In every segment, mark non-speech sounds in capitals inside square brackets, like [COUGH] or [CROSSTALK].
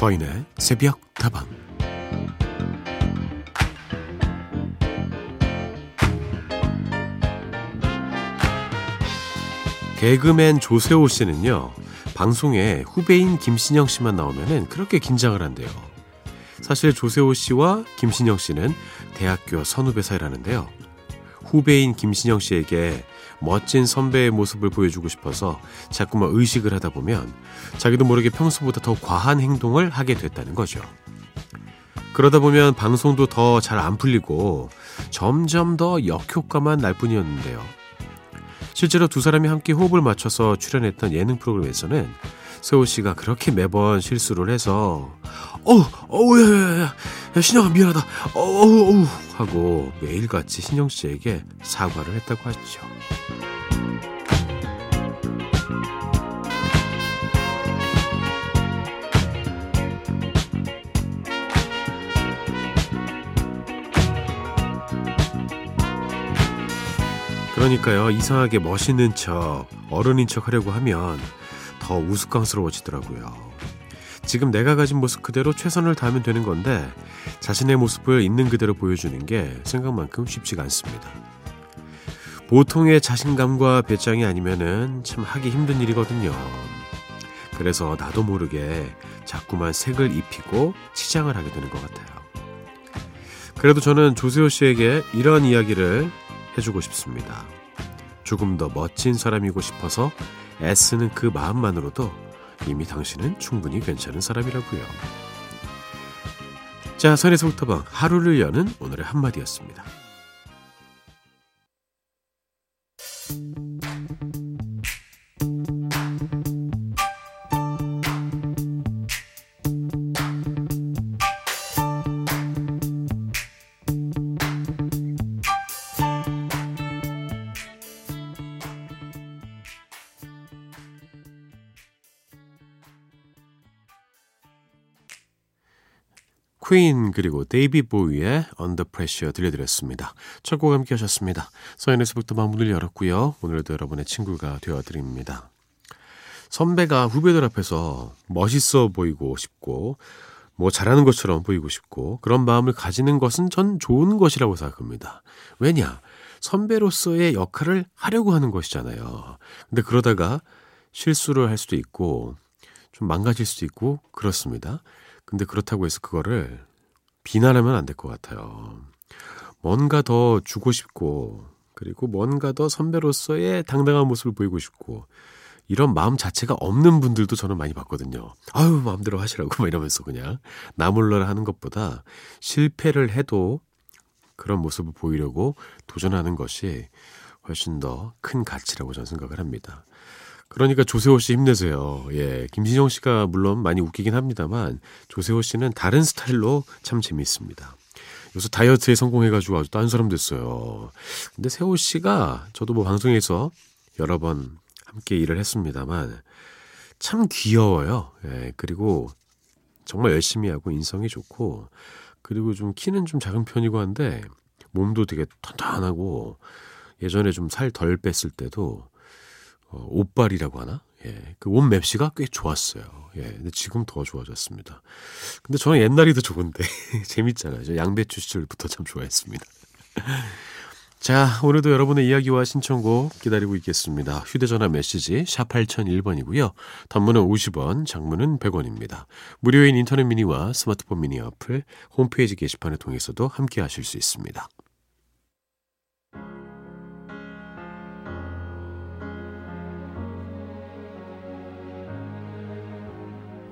서인의 새벽 다방. 개그맨 조세호 씨는요 방송에 후배인 김신영 씨만 나오면은 그렇게 긴장을 한대요. 사실 조세호 씨와 김신영 씨는 대학교 선후배 사이라는데요. 후배인 김신영 씨에게 멋진 선배의 모습을 보여주고 싶어서 자꾸만 의식을 하다 보면 자기도 모르게 평소보다 더 과한 행동을 하게 됐다는 거죠. 그러다 보면 방송도 더 잘 안 풀리고 점점 더 역효과만 날 뿐이었는데요. 실제로 두 사람이 함께 호흡을 맞춰서 출연했던 예능 프로그램에서는 세호 씨가 그렇게 매번 실수를 해서 어우 어우 야야야 야, 신영아 미안하다 어우 어우 하고 매일같이 신영 씨에게 사과를 했다고 하죠. 그러니까요 이상하게 멋있는 척 어른인 척 하려고 하면 더 우스꽝스러워지더라고요. 지금 내가 가진 모습 그대로 최선을 다하면 되는 건데 자신의 모습을 있는 그대로 보여주는 게 생각만큼 쉽지가 않습니다. 보통의 자신감과 배짱이 아니면은 참 하기 힘든 일이거든요. 그래서 나도 모르게 자꾸만 색을 입히고 치장을 하게 되는 것 같아요. 그래도 저는 조세호 씨에게 이런 이야기를 해주고 싶습니다. 조금 더 멋진 사람이고 싶어서 애쓰는 그 마음만으로도 이미 당신은 충분히 괜찮은 사람이라고요. 자, 선에서부터 하루를 여는 오늘의 한마디였습니다. 퀸 그리고 데이비 보이의 Under Pressure 들려드렸습니다. 첫 곡 함께 하셨습니다. 서연에서부터 문을 열었고요. 오늘도 여러분의 친구가 되어드립니다. 선배가 후배들 앞에서 멋있어 보이고 싶고 뭐 잘하는 것처럼 보이고 싶고 그런 마음을 가지는 것은 전 좋은 것이라고 생각합니다. 왜냐? 선배로서의 역할을 하려고 하는 것이잖아요. 근데 그러다가 실수를 할 수도 있고 좀 망가질 수도 있고 그렇습니다. 근데 그렇다고 해서 그거를 비난하면 안 될 것 같아요. 뭔가 더 주고 싶고, 그리고 뭔가 더 선배로서의 당당한 모습을 보이고 싶고, 이런 마음 자체가 없는 분들도 저는 많이 봤거든요. 아유, 마음대로 하시라고, 막 이러면서 그냥. 나몰라라 하는 것보다 실패를 해도 그런 모습을 보이려고 도전하는 것이 훨씬 더 큰 가치라고 저는 생각을 합니다. 그러니까 조세호 씨 힘내세요. 예. 김신영 씨가 물론 많이 웃기긴 합니다만 조세호 씨는 다른 스타일로 참 재미있습니다. 요새 다이어트에 성공해가지고 아주 딴 사람 됐어요. 근데 세호 씨가 저도 뭐 방송에서 여러 번 함께 일을 했습니다만 참 귀여워요. 예. 그리고 정말 열심히 하고 인성이 좋고 그리고 좀 키는 좀 작은 편이고 한데 몸도 되게 탄탄하고 예전에 좀 살 덜 뺐을 때도 어, 옷발이라고 하나? 예. 그 옷 맵시가 꽤 좋았어요. 예. 근데 지금 더 좋아졌습니다. 근데 저는 옛날이 더 좋은데. [LAUGHS] 재밌잖아요. 저 양배추 시절부터 참 좋아했습니다. [LAUGHS] 자, 오늘도 여러분의 이야기와 신청곡 기다리고 있겠습니다. 휴대전화 메시지 샵 8001번이고요. 단문은 50원, 장문은 100원입니다. 무료인 인터넷 미니와 스마트폰 미니 어플, 홈페이지 게시판을 통해서도 함께 하실 수 있습니다.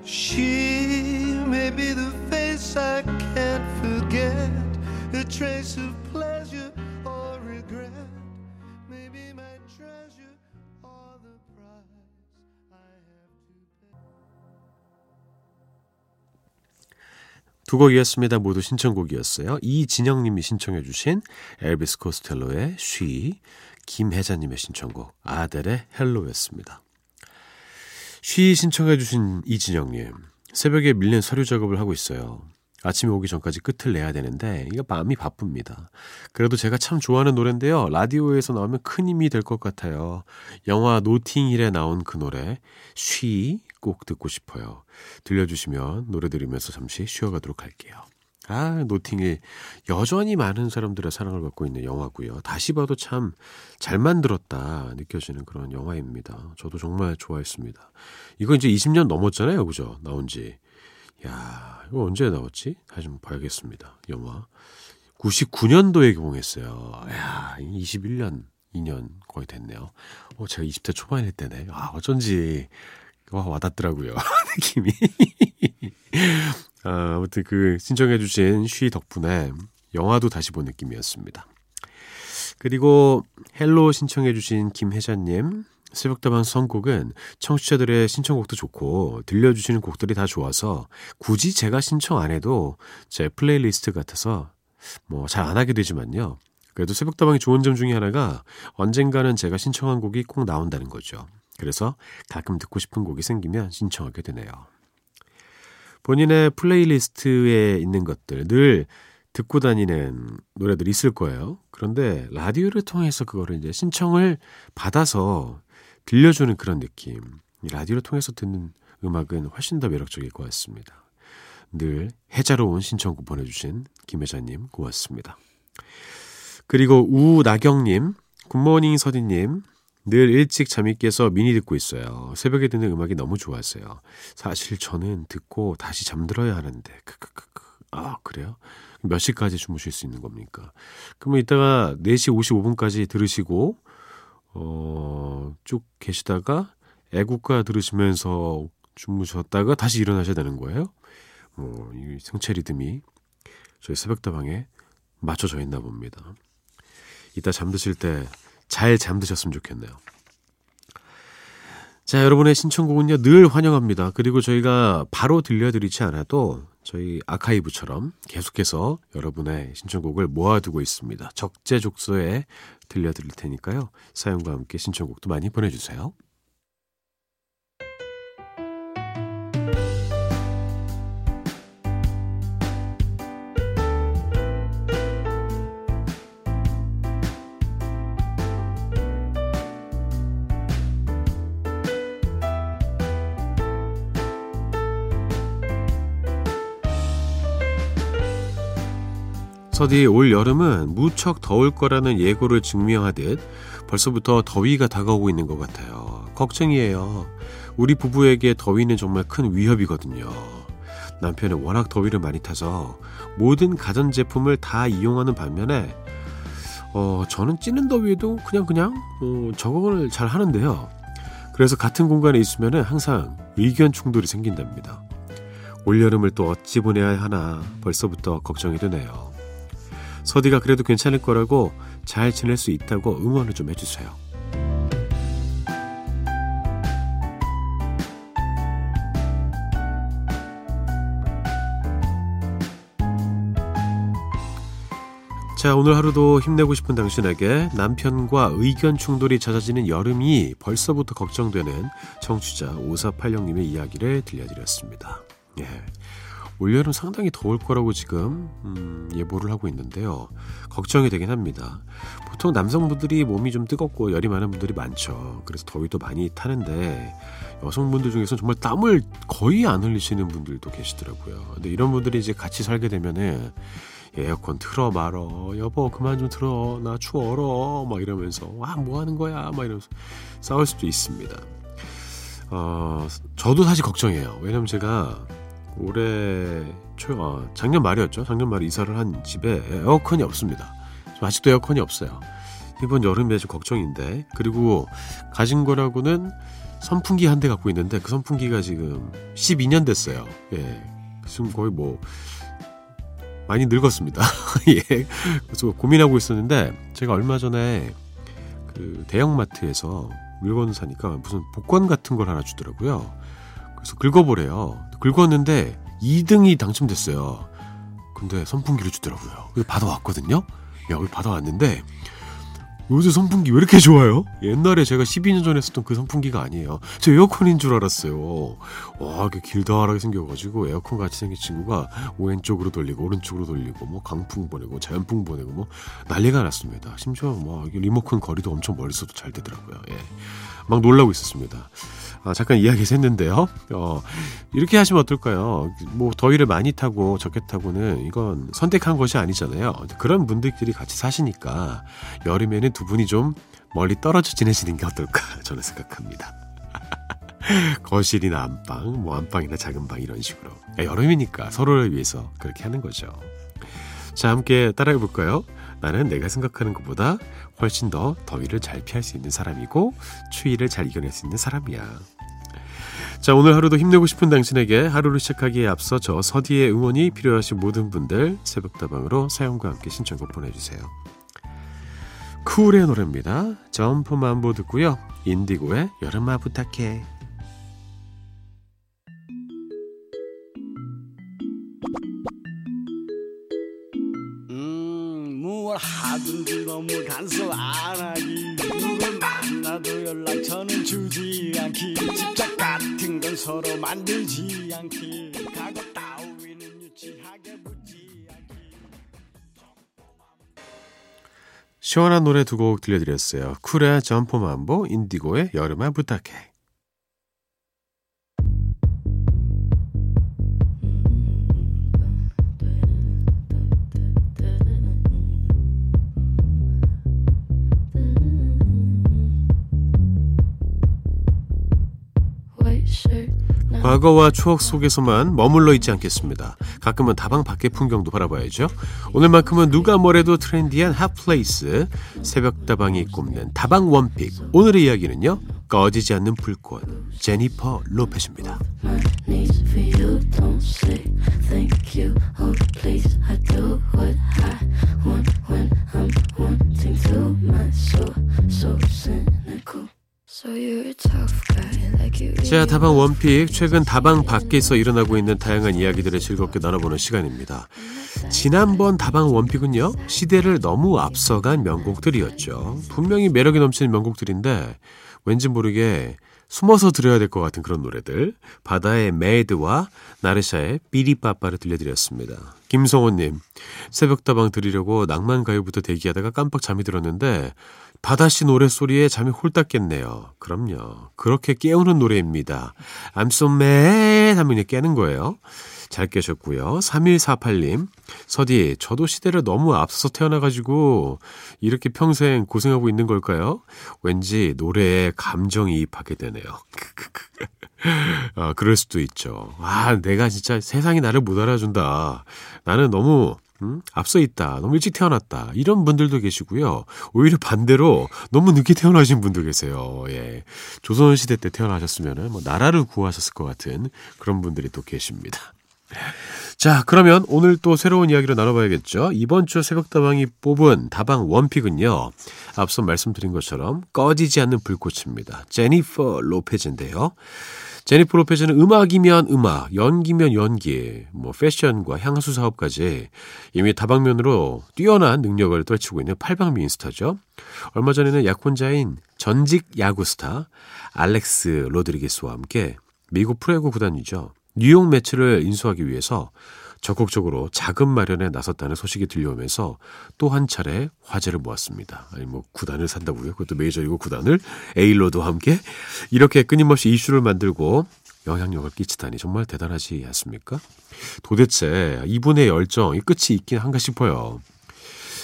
She may be the face I can't forget, a trace of pleasure or regret. Maybe my treasure or the price I have to pay. 두 곡이었습니다. 모두 신청곡이었어요. 이진영님이 신청해주신 엘비스 코스텔로의 쉬, 김혜자님의 신청곡 아델의 헬로였습니다. 쉬 신청해주신 이진영님. 새벽에 밀린 서류 작업을 하고 있어요. 아침에 오기 전까지 끝을 내야 되는데 이거 마음이 바쁩니다. 그래도 제가 참 좋아하는 노래인데요. 라디오에서 나오면 큰 힘이 될 것 같아요. 영화 노팅힐에 나온 그 노래 쉬 꼭 듣고 싶어요. 들려주시면 노래 들으면서 잠시 쉬어가도록 할게요. 아, 노팅이 여전히 많은 사람들의 사랑을 받고 있는 영화고요. 다시 봐도 참 잘 만들었다 느껴지는 그런 영화입니다. 저도 정말 좋아했습니다. 이거 이제 20년 넘었잖아요. 그죠? 나온 지. 야, 이거 언제 나왔지? 다시 좀 봐야겠습니다. 영화. 99년도에 개봉했어요. 야, 21년, 2년 거의 됐네요. 어, 제가 20대 초반일 때네. 아, 어쩐지 와, 와닿더라고요. [LAUGHS] 느낌이. 아, 아무튼 그 신청해주신 쉬 덕분에 영화도 다시 본 느낌이었습니다. 그리고 Hello 신청해주신 김혜자님. 새벽다방 선곡은 청취자들의 신청곡도 좋고 들려주시는 곡들이 다 좋아서 굳이 제가 신청 안 해도 제 플레이리스트 같아서 뭐 잘 안 하게 되지만요. 그래도 새벽다방이 좋은 점 중에 하나가 언젠가는 제가 신청한 곡이 꼭 나온다는 거죠. 그래서 가끔 듣고 싶은 곡이 생기면 신청하게 되네요. 본인의 playlist에 있는 것들 늘 듣고 다니는 노래들이 있을 거예요. 그런데 라디오를 통해서 그거를 이제 신청을 받아서 들려주는 그런 느낌. 라디오를 통해서 듣는 음악은 훨씬 더 매력적일 것 같습니다. 늘 혜자로운 신청곡 보내주신 김혜자님 고맙습니다. 그리고 우나경님, good morning 서디님, 늘 일찍 잠이 깨서 미니 듣고 있어요. 새벽에 듣는 음악이 너무 좋았어요. 사실 저는 듣고 다시 잠들어야 하는데, 크크크크. 아, 그래요? 몇 시까지 주무실 수 있는 겁니까? 그러면 이따가 4시 55분까지 들으시고, 어, 쭉 계시다가 애국가 들으시면서 주무셨다가 다시 일어나셔야 되는 거예요? 뭐, 이 생체 리듬이 저희 새벽다방에 맞춰져 있나 봅니다. 이따 잠드실 때 잘 잠드셨으면 좋겠네요. 자, 여러분의 신청곡은요, 늘 환영합니다. 그리고 저희가 바로 들려드리지 않아도 저희 아카이브처럼 계속해서 여러분의 신청곡을 모아두고 있습니다. 적재적소에 들려드릴 테니까요. 사연과 함께 신청곡도 많이 보내주세요. 서디 올 여름은 무척 더울 거라는 예고를 증명하듯 벌써부터 더위가 다가오고 있는 것 같아요. 걱정이에요. 우리 부부에게 더위는 정말 큰 위협이거든요. 남편은 워낙 더위를 많이 타서 모든 가전제품을 다 이용하는 반면에 어, 저는 찌는 더위에도 그냥 그냥 어, 적응을 잘 하는데요. 그래서 같은 공간에 있으면 항상 의견 충돌이 생긴답니다. 올여름을 또 어찌 보내야 하나 벌써부터 걱정이 되네요. 서디가 그래도 괜찮을 거라고 잘 지낼 수 있다고 응원을 좀 해주세요. 자, 오늘 하루도 힘내고 싶은 당신에게 남편과 의견 충돌이 잦아지는 여름이 벌써부터 걱정되는 청취자 5486님의 이야기를 들려드렸습니다. 예. 올여름 상당히 더울 거라고 지금 음, 예보를 하고 있는데요. 걱정이 되긴 합니다. 보통 남성분들이 몸이 좀 뜨겁고 열이 많은 분들이 많죠. 그래서 더위도 많이 타는데 여성분들 중에서는 정말 땀을 거의 안 흘리시는 분들도 계시더라고요. 근데 이런 분들이 이제 같이 살게 되면은 에어컨 틀어 말어 여보 그만 좀 틀어 나 추워러 막 이러면서 와 뭐 하는 거야 막 이러면서 싸울 수도 있습니다. 어 저도 사실 걱정해요. 왜냐면 제가 올해 초, 어, 작년 말이었죠. 작년 말에 이사를 한 집에 에어컨이 없습니다. 아직도 에어컨이 없어요. 이번 여름에 좀 걱정인데. 그리고 가진 거라고는 선풍기 한 대 갖고 있는데 그 선풍기가 지금 12년 됐어요. 예. 지금 거의 뭐 많이 늙었습니다. [LAUGHS] 예. 그래서 고민하고 있었는데 제가 얼마 전에 그 대형마트에서 물건 사니까 무슨 복권 같은 걸 하나 주더라고요. 그래서 긁어보래요. 긁었는데 2등이 당첨됐어요. 근데 선풍기를 주더라고요. 받아왔거든요. 야, 여기 받아왔는데 요새 선풍기 왜 이렇게 좋아요? 옛날에 제가 12년 전에 썼던 그 선풍기가 아니에요. 저 에어컨인 줄 알았어요. 와, 이게 길다랗게 생겨가지고 에어컨 같이 생긴 친구가 왼쪽으로 돌리고 오른쪽으로 돌리고 뭐 강풍 보내고 자연풍 보내고 뭐 난리가 났습니다. 심지어 뭐 리모컨 거리도 엄청 멀리서도 잘 되더라고요. 예. 막 놀라고 있었습니다. 아, 잠깐 이야기해서 했는데요. 어, 이렇게 하시면 어떨까요? 뭐 더위를 많이 타고 적게 타고는 이건 선택한 것이 아니잖아요. 그런 분들끼리 같이 사시니까 여름에는 두 분이 좀 멀리 떨어져 지내시는 게 어떨까 [LAUGHS] 저는 생각합니다. [LAUGHS] 거실이나 안방, 뭐 안방이나 작은 방 이런 식으로. 여름이니까 서로를 위해서 그렇게 하는 거죠. 자, 함께 따라해 볼까요? 나는 내가 생각하는 것보다 훨씬 더 더위를 잘 피할 수 있는 사람이고 추위를 잘 이겨낼 수 있는 사람이야. 자, 오늘 하루도 힘내고 싶은 당신에게 하루를 시작하기에 앞서 저 서디의 응원이 필요하신 모든 분들 새벽다방으로 사연과 함께 신청곡 보내주세요. 쿨의 노래입니다. 점프 만보 듣고요. 인디고의 여름아 부탁해. 하든지 너무 간섭 안 하기. 누굴 만나도 연락처는 주지 않기. 집착 같은 건 서로 만들지 않기. 과거 따위는 유치하게 묻지 않기. 시원한 노래 두 곡 들려드렸어요. 쿨의 점포만보 인디고의 여름아 부탁해 과거와 추억 속에서만 머물러 있지 않겠습니다. 가끔은 다방 밖의 풍경도 바라봐야죠. 오늘만큼은 누가 뭐래도 트렌디한 hot place 새벽 다방이 꼽는 다방 one pick 오늘의 이야기는요. 꺼지지 않는 불꽃 제니퍼 로페즈입니다. 자, 다방 one pick. 최근 다방 밖에서 일어나고 있는 다양한 이야기들을 즐겁게 나눠보는 시간입니다. 지난번 다방 one pick은요, 시대를 너무 앞서간 명곡들이었죠. 분명히 매력이 넘치는 명곡들인데, 왠지 모르게 숨어서 들어야 될 것 같은 그런 노래들. 바다의 MAD와 나르샤의 삐리빠빠를 들려드렸습니다. 김성호님, 새벽다방 들으려고 낭만가요부터 대기하다가 깜빡 잠이 들었는데, 바다씨 노래소리에 잠이 홀딱 깼네요. 그럼요. 그렇게 깨우는 노래입니다. I'm so mad 하면 깨는 거예요. 잘 깨셨고요. 3148님, 서디, 저도 시대를 너무 앞서서 태어나가지고 이렇게 평생 고생하고 있는 걸까요? 왠지 노래에 감정이입하게 되네요. [LAUGHS] 아, 그럴 수도 있죠. 아, 내가 진짜 세상이 나를 못 알아준다. 나는 너무 음? 앞서 있다. 너무 일찍 태어났다. 이런 분들도 계시고요. 오히려 반대로 너무 늦게 태어나신 분도 계세요. 예. 조선시대 때 태어나셨으면 뭐 나라를 구하셨을 것 같은 그런 분들이 또 계십니다. 자, 그러면 오늘 또 새로운 이야기를 나눠봐야겠죠. 이번 주 새벽다방이 뽑은 다방 원픽은요. 앞서 말씀드린 것처럼 꺼지지 않는 불꽃입니다. 제니퍼 로페즈인데요. 제니퍼 로페즈는 음악이면 음악, 연기면 연기, 뭐 패션과 향수 사업까지 이미 다방면으로 뛰어난 능력을 떨치고 있는 팔방미인 스타죠. 얼마 전에는 약혼자인 전직 야구 스타 알렉스 로드리게스와 함께 미국 프로야구 구단이죠. 뉴욕 메츠를 인수하기 위해서 적극적으로 자금 마련에 나섰다는 소식이 들려오면서 또 한 차례 화제를 모았습니다. 아니 뭐 구단을 산다고요? 그것도 메이저리그 구단을 에이로드와 함께 이렇게 끊임없이 이슈를 만들고 영향력을 끼치다니 정말 대단하지 않습니까? 도대체 이분의 열정이 끝이 있긴 한가 싶어요.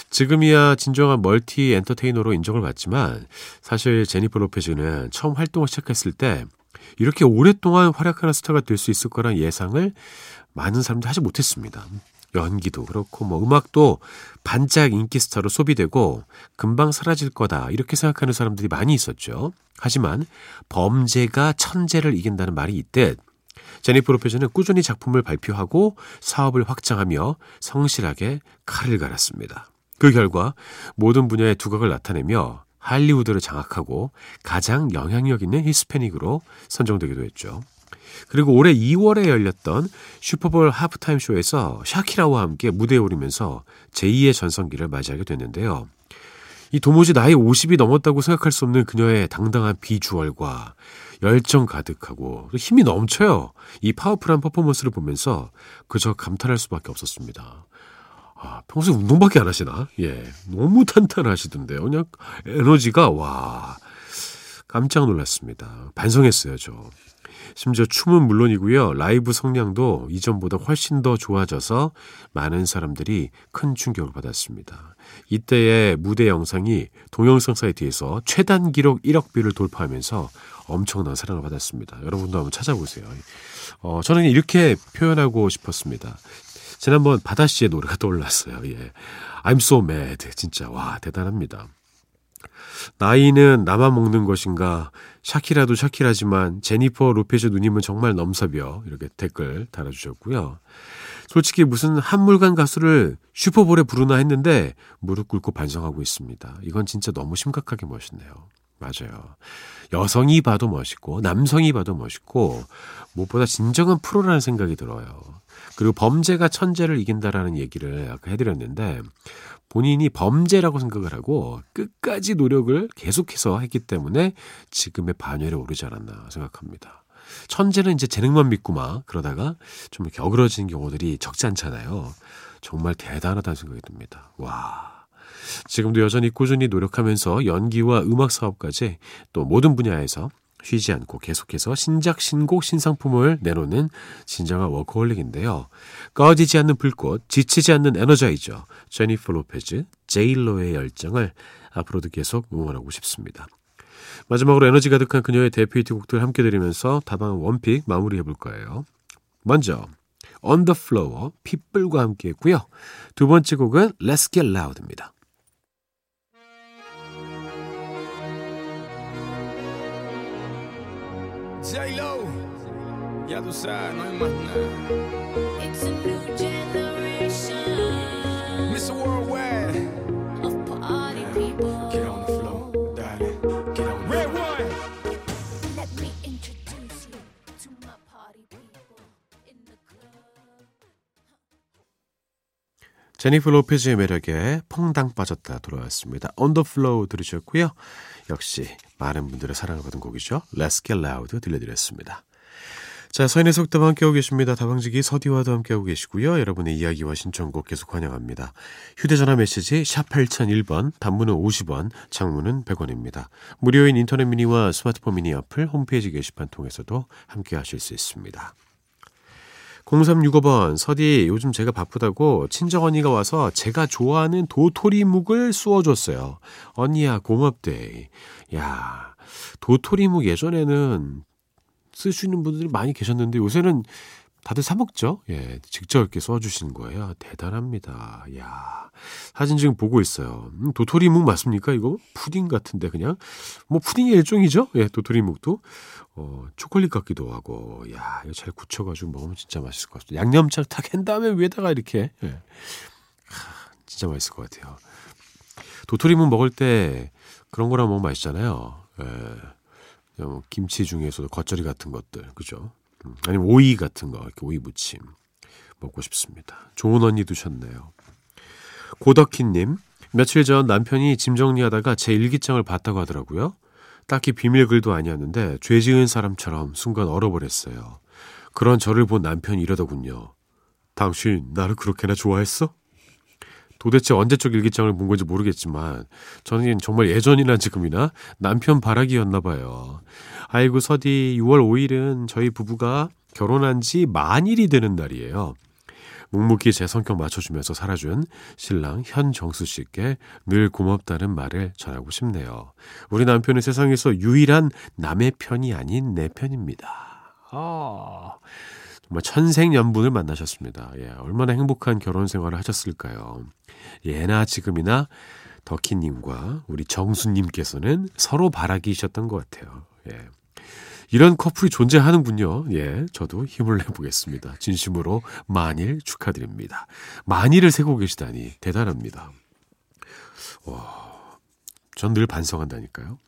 지금이야 진정한 멀티 엔터테이너로 인정을 받지만 사실 제니퍼 로페즈는 처음 활동을 시작했을 때 이렇게 오랫동안 활약하는 스타가 될 수 있을 거란 예상을 많은 사람들이 하지 못했습니다. 연기도 그렇고 뭐 음악도 반짝 인기 스타로 소비되고 금방 사라질 거다 이렇게 생각하는 사람들이 많이 있었죠. 하지만 범죄가 천재를 이긴다는 말이 있듯 제니퍼 로페즈는 꾸준히 작품을 발표하고 사업을 확장하며 성실하게 칼을 갈았습니다. 그 결과 모든 분야의 두각을 나타내며 할리우드를 장악하고 가장 영향력 있는 히스패닉으로 선정되기도 했죠. 그리고 올해 2월에 열렸던 슈퍼볼 하프타임 쇼에서 샤키라와 함께 무대에 오르면서 제2의 전성기를 맞이하게 됐는데요. 이 도무지 나이 50이 넘었다고 생각할 수 없는 그녀의 당당한 비주얼과 열정 가득하고 힘이 넘쳐요. 이 파워풀한 퍼포먼스를 보면서 그저 감탄할 수밖에 없었습니다. 아, 평소에 운동밖에 안 하시나? 예. 너무 탄탄하시던데요. 그냥 에너지가, 와. 깜짝 놀랐습니다. 반성했어요, 저. 심지어 춤은 물론이고요. 라이브 성량도 이전보다 훨씬 더 좋아져서 많은 사람들이 큰 충격을 받았습니다. 이때의 무대 영상이 동영상 사이트에서 최단 기록 1억 뷰를 돌파하면서 엄청난 사랑을 받았습니다. 여러분도 한번 찾아보세요. 어, 저는 이렇게 표현하고 싶었습니다. 지난번 바다 씨의 노래가 떠올랐어요. 예. I'm so mad. 진짜, 와, 대단합니다. 나이는 나만 먹는 것인가? 샤키라도 샤키라지만 제니퍼 로페즈 누님은 정말 넘사벽 이렇게 댓글 달아주셨고요. 솔직히 무슨 한물간 가수를 슈퍼볼에 부르나 했는데 무릎 꿇고 반성하고 있습니다. 이건 진짜 너무 심각하게 멋있네요. 맞아요. 여성이 봐도 멋있고 남성이 봐도 멋있고 무엇보다 진정한 프로라는 생각이 들어요. 그리고 범죄가 천재를 이긴다라는 얘기를 아까 해드렸는데 본인이 범죄라고 생각을 하고 끝까지 노력을 계속해서 했기 때문에 지금의 반열에 오르지 않았나 생각합니다. 천재는 이제 재능만 믿고 막 그러다가 좀 이렇게 어그러지는 경우들이 적지 않잖아요. 정말 대단하다는 생각이 듭니다. 와. 지금도 여전히 꾸준히 노력하면서 연기와 음악 사업까지 또 모든 분야에서 쉬지 않고 계속해서 신작, 신곡, 신상품을 내놓는 진정한 워커홀릭인데요. 꺼지지 않는 불꽃, 지치지 않는 에너자이저, 제니퍼 로페즈, 제일로의 열정을 앞으로도 계속 응원하고 싶습니다. 마지막으로 에너지 가득한 그녀의 대표 히트곡들 함께 들으면서 다방한 원픽 마무리해 볼 거예요. 먼저 Floor, 핏불과 함께 했고요. 두 번째 곡은 Let's Get Loud입니다. J-Lo, ya tú sabes, no hay más nada. 제니퍼 로페즈의 매력에 퐁당 빠졌다 돌아왔습니다. Floor 들으셨고요. 역시 많은 분들의 사랑을 받은 곡이죠. Let's Get Loud 들려드렸습니다. 자, 서인의 속담 함께하고 계십니다. 다방지기 서디와도 함께하고 계시고요. 여러분의 이야기와 신청곡 계속 환영합니다. 휴대전화 메시지 샵 8001번, 단문은 50원, 장문은 100원입니다. 무료인 인터넷 미니와 스마트폰 미니 어플 홈페이지 게시판 통해서도 함께하실 수 있습니다. 0365번, 서디, 요즘 제가 바쁘다고 친정 언니가 와서 제가 좋아하는 도토리묵을 쑤어줬어요. 언니야, 고맙대. 야, 도토리묵 예전에는 쓰시는 분들이 많이 계셨는데 요새는 다들 사 먹죠? 예, 직접 이렇게 써주시는 거예요. 대단합니다. 야 사진 지금 보고 있어요. 음, 도토리묵 맞습니까? 이거 푸딩 같은데 그냥 뭐 푸딩의 일종이죠? 예, 도토리묵도 어 초콜릿 같기도 하고, 야 이거 잘 굳혀가지고 먹으면 진짜 맛있을 것 같아요. 양념장 탁 한 다음에 위에다가 이렇게 예, 하, 진짜 맛있을 것 같아요. 도토리묵 먹을 때 그런 거랑 먹으면 맛있잖아요. 예. 뭐 김치 중에서도 겉절이 같은 것들, 그죠? 음, 아니면 오이 같은 거, 이렇게 오이 무침 먹고 싶습니다. 좋은 언니 두셨네요. 고덕희님, 며칠 전 남편이 짐 정리하다가 제 일기장을 봤다고 하더라고요. 딱히 비밀글도 아니었는데 죄 지은 사람처럼 순간 얼어버렸어요. 그런 저를 본 남편이 이러더군요. 당신 나를 그렇게나 좋아했어? 도대체 언제적 일기장을 본 건지 모르겠지만 저는 정말 예전이나 지금이나 남편 바라기였나 봐요. 아이고 서디 6월 5일은 저희 부부가 결혼한 지 만일이 되는 날이에요. 묵묵히 제 성격 맞춰주면서 살아준 신랑 현정수 씨께 늘 고맙다는 말을 전하고 싶네요. 우리 남편은 세상에서 유일한 남의 편이 아닌 내 편입니다. 아, 정말 천생연분을 만나셨습니다. 예, 얼마나 행복한 결혼 생활을 하셨을까요? 예나 지금이나 덕희님과 우리 정수님께서는 서로 바라기셨던 것 같아요. 예. 이런 커플이 존재하는군요. 예, 저도 힘을 내보겠습니다. 진심으로 만일 축하드립니다. 만일을 세고 계시다니 대단합니다. 와, 전 늘 반성한다니까요.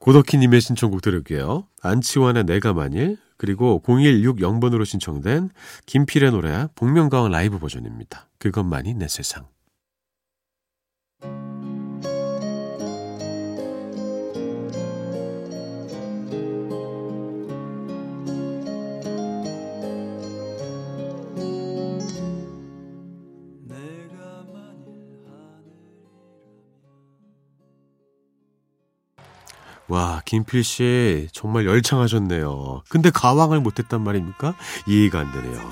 고덕희님의 신청곡 들을게요. 안치환의 내가 만일 그리고 0160번으로 신청된 김필의 노래 복면가왕 라이브 버전입니다. 그것만이 내 세상. 와, 김필 씨 정말 열창하셨네요. 근데 가왕을 못했단 말입니까? 이해가 안 되네요.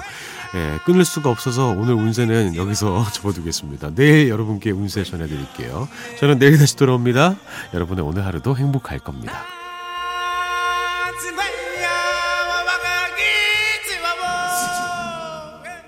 예, 끊을 수가 없어서 오늘 운세는 여기서 [LAUGHS] 접어두겠습니다. 내일 여러분께 운세 전해드릴게요. 저는 내일 다시 돌아옵니다. 여러분의 오늘 하루도 행복할 겁니다.